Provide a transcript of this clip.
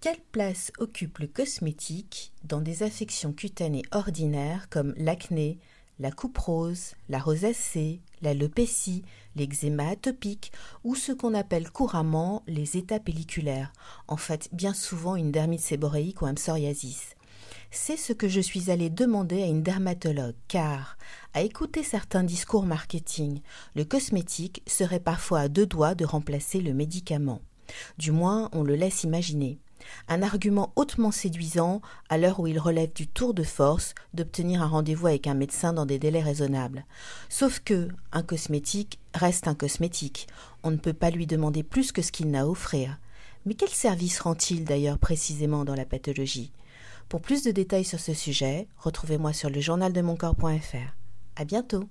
Quelle place occupe le cosmétique dans des affections cutanées ordinaires comme l'acné, la coupe rose, la rosacée, la lopécie, l'eczéma atopique ou ce qu'on appelle couramment les états pelliculaires, en fait bien souvent une dermite séboréique ou un psoriasis c'est ce que je suis allée demander à une dermatologue, car, à écouter certains discours marketing, le cosmétique serait parfois à deux doigts de remplacer le médicament. Du moins, on le laisse imaginer. Un argument hautement séduisant à l'heure où il relève du tour de force d'obtenir un rendez-vous avec un médecin dans des délais raisonnables. Sauf que un cosmétique reste un cosmétique. On ne peut pas lui demander plus que ce qu'il n'a à offrir. Mais quel service rend-il d'ailleurs précisément dans la pathologie? Pour plus de détails sur ce sujet, retrouvez-moi sur le journaldemoncorps.fr. À bientôt!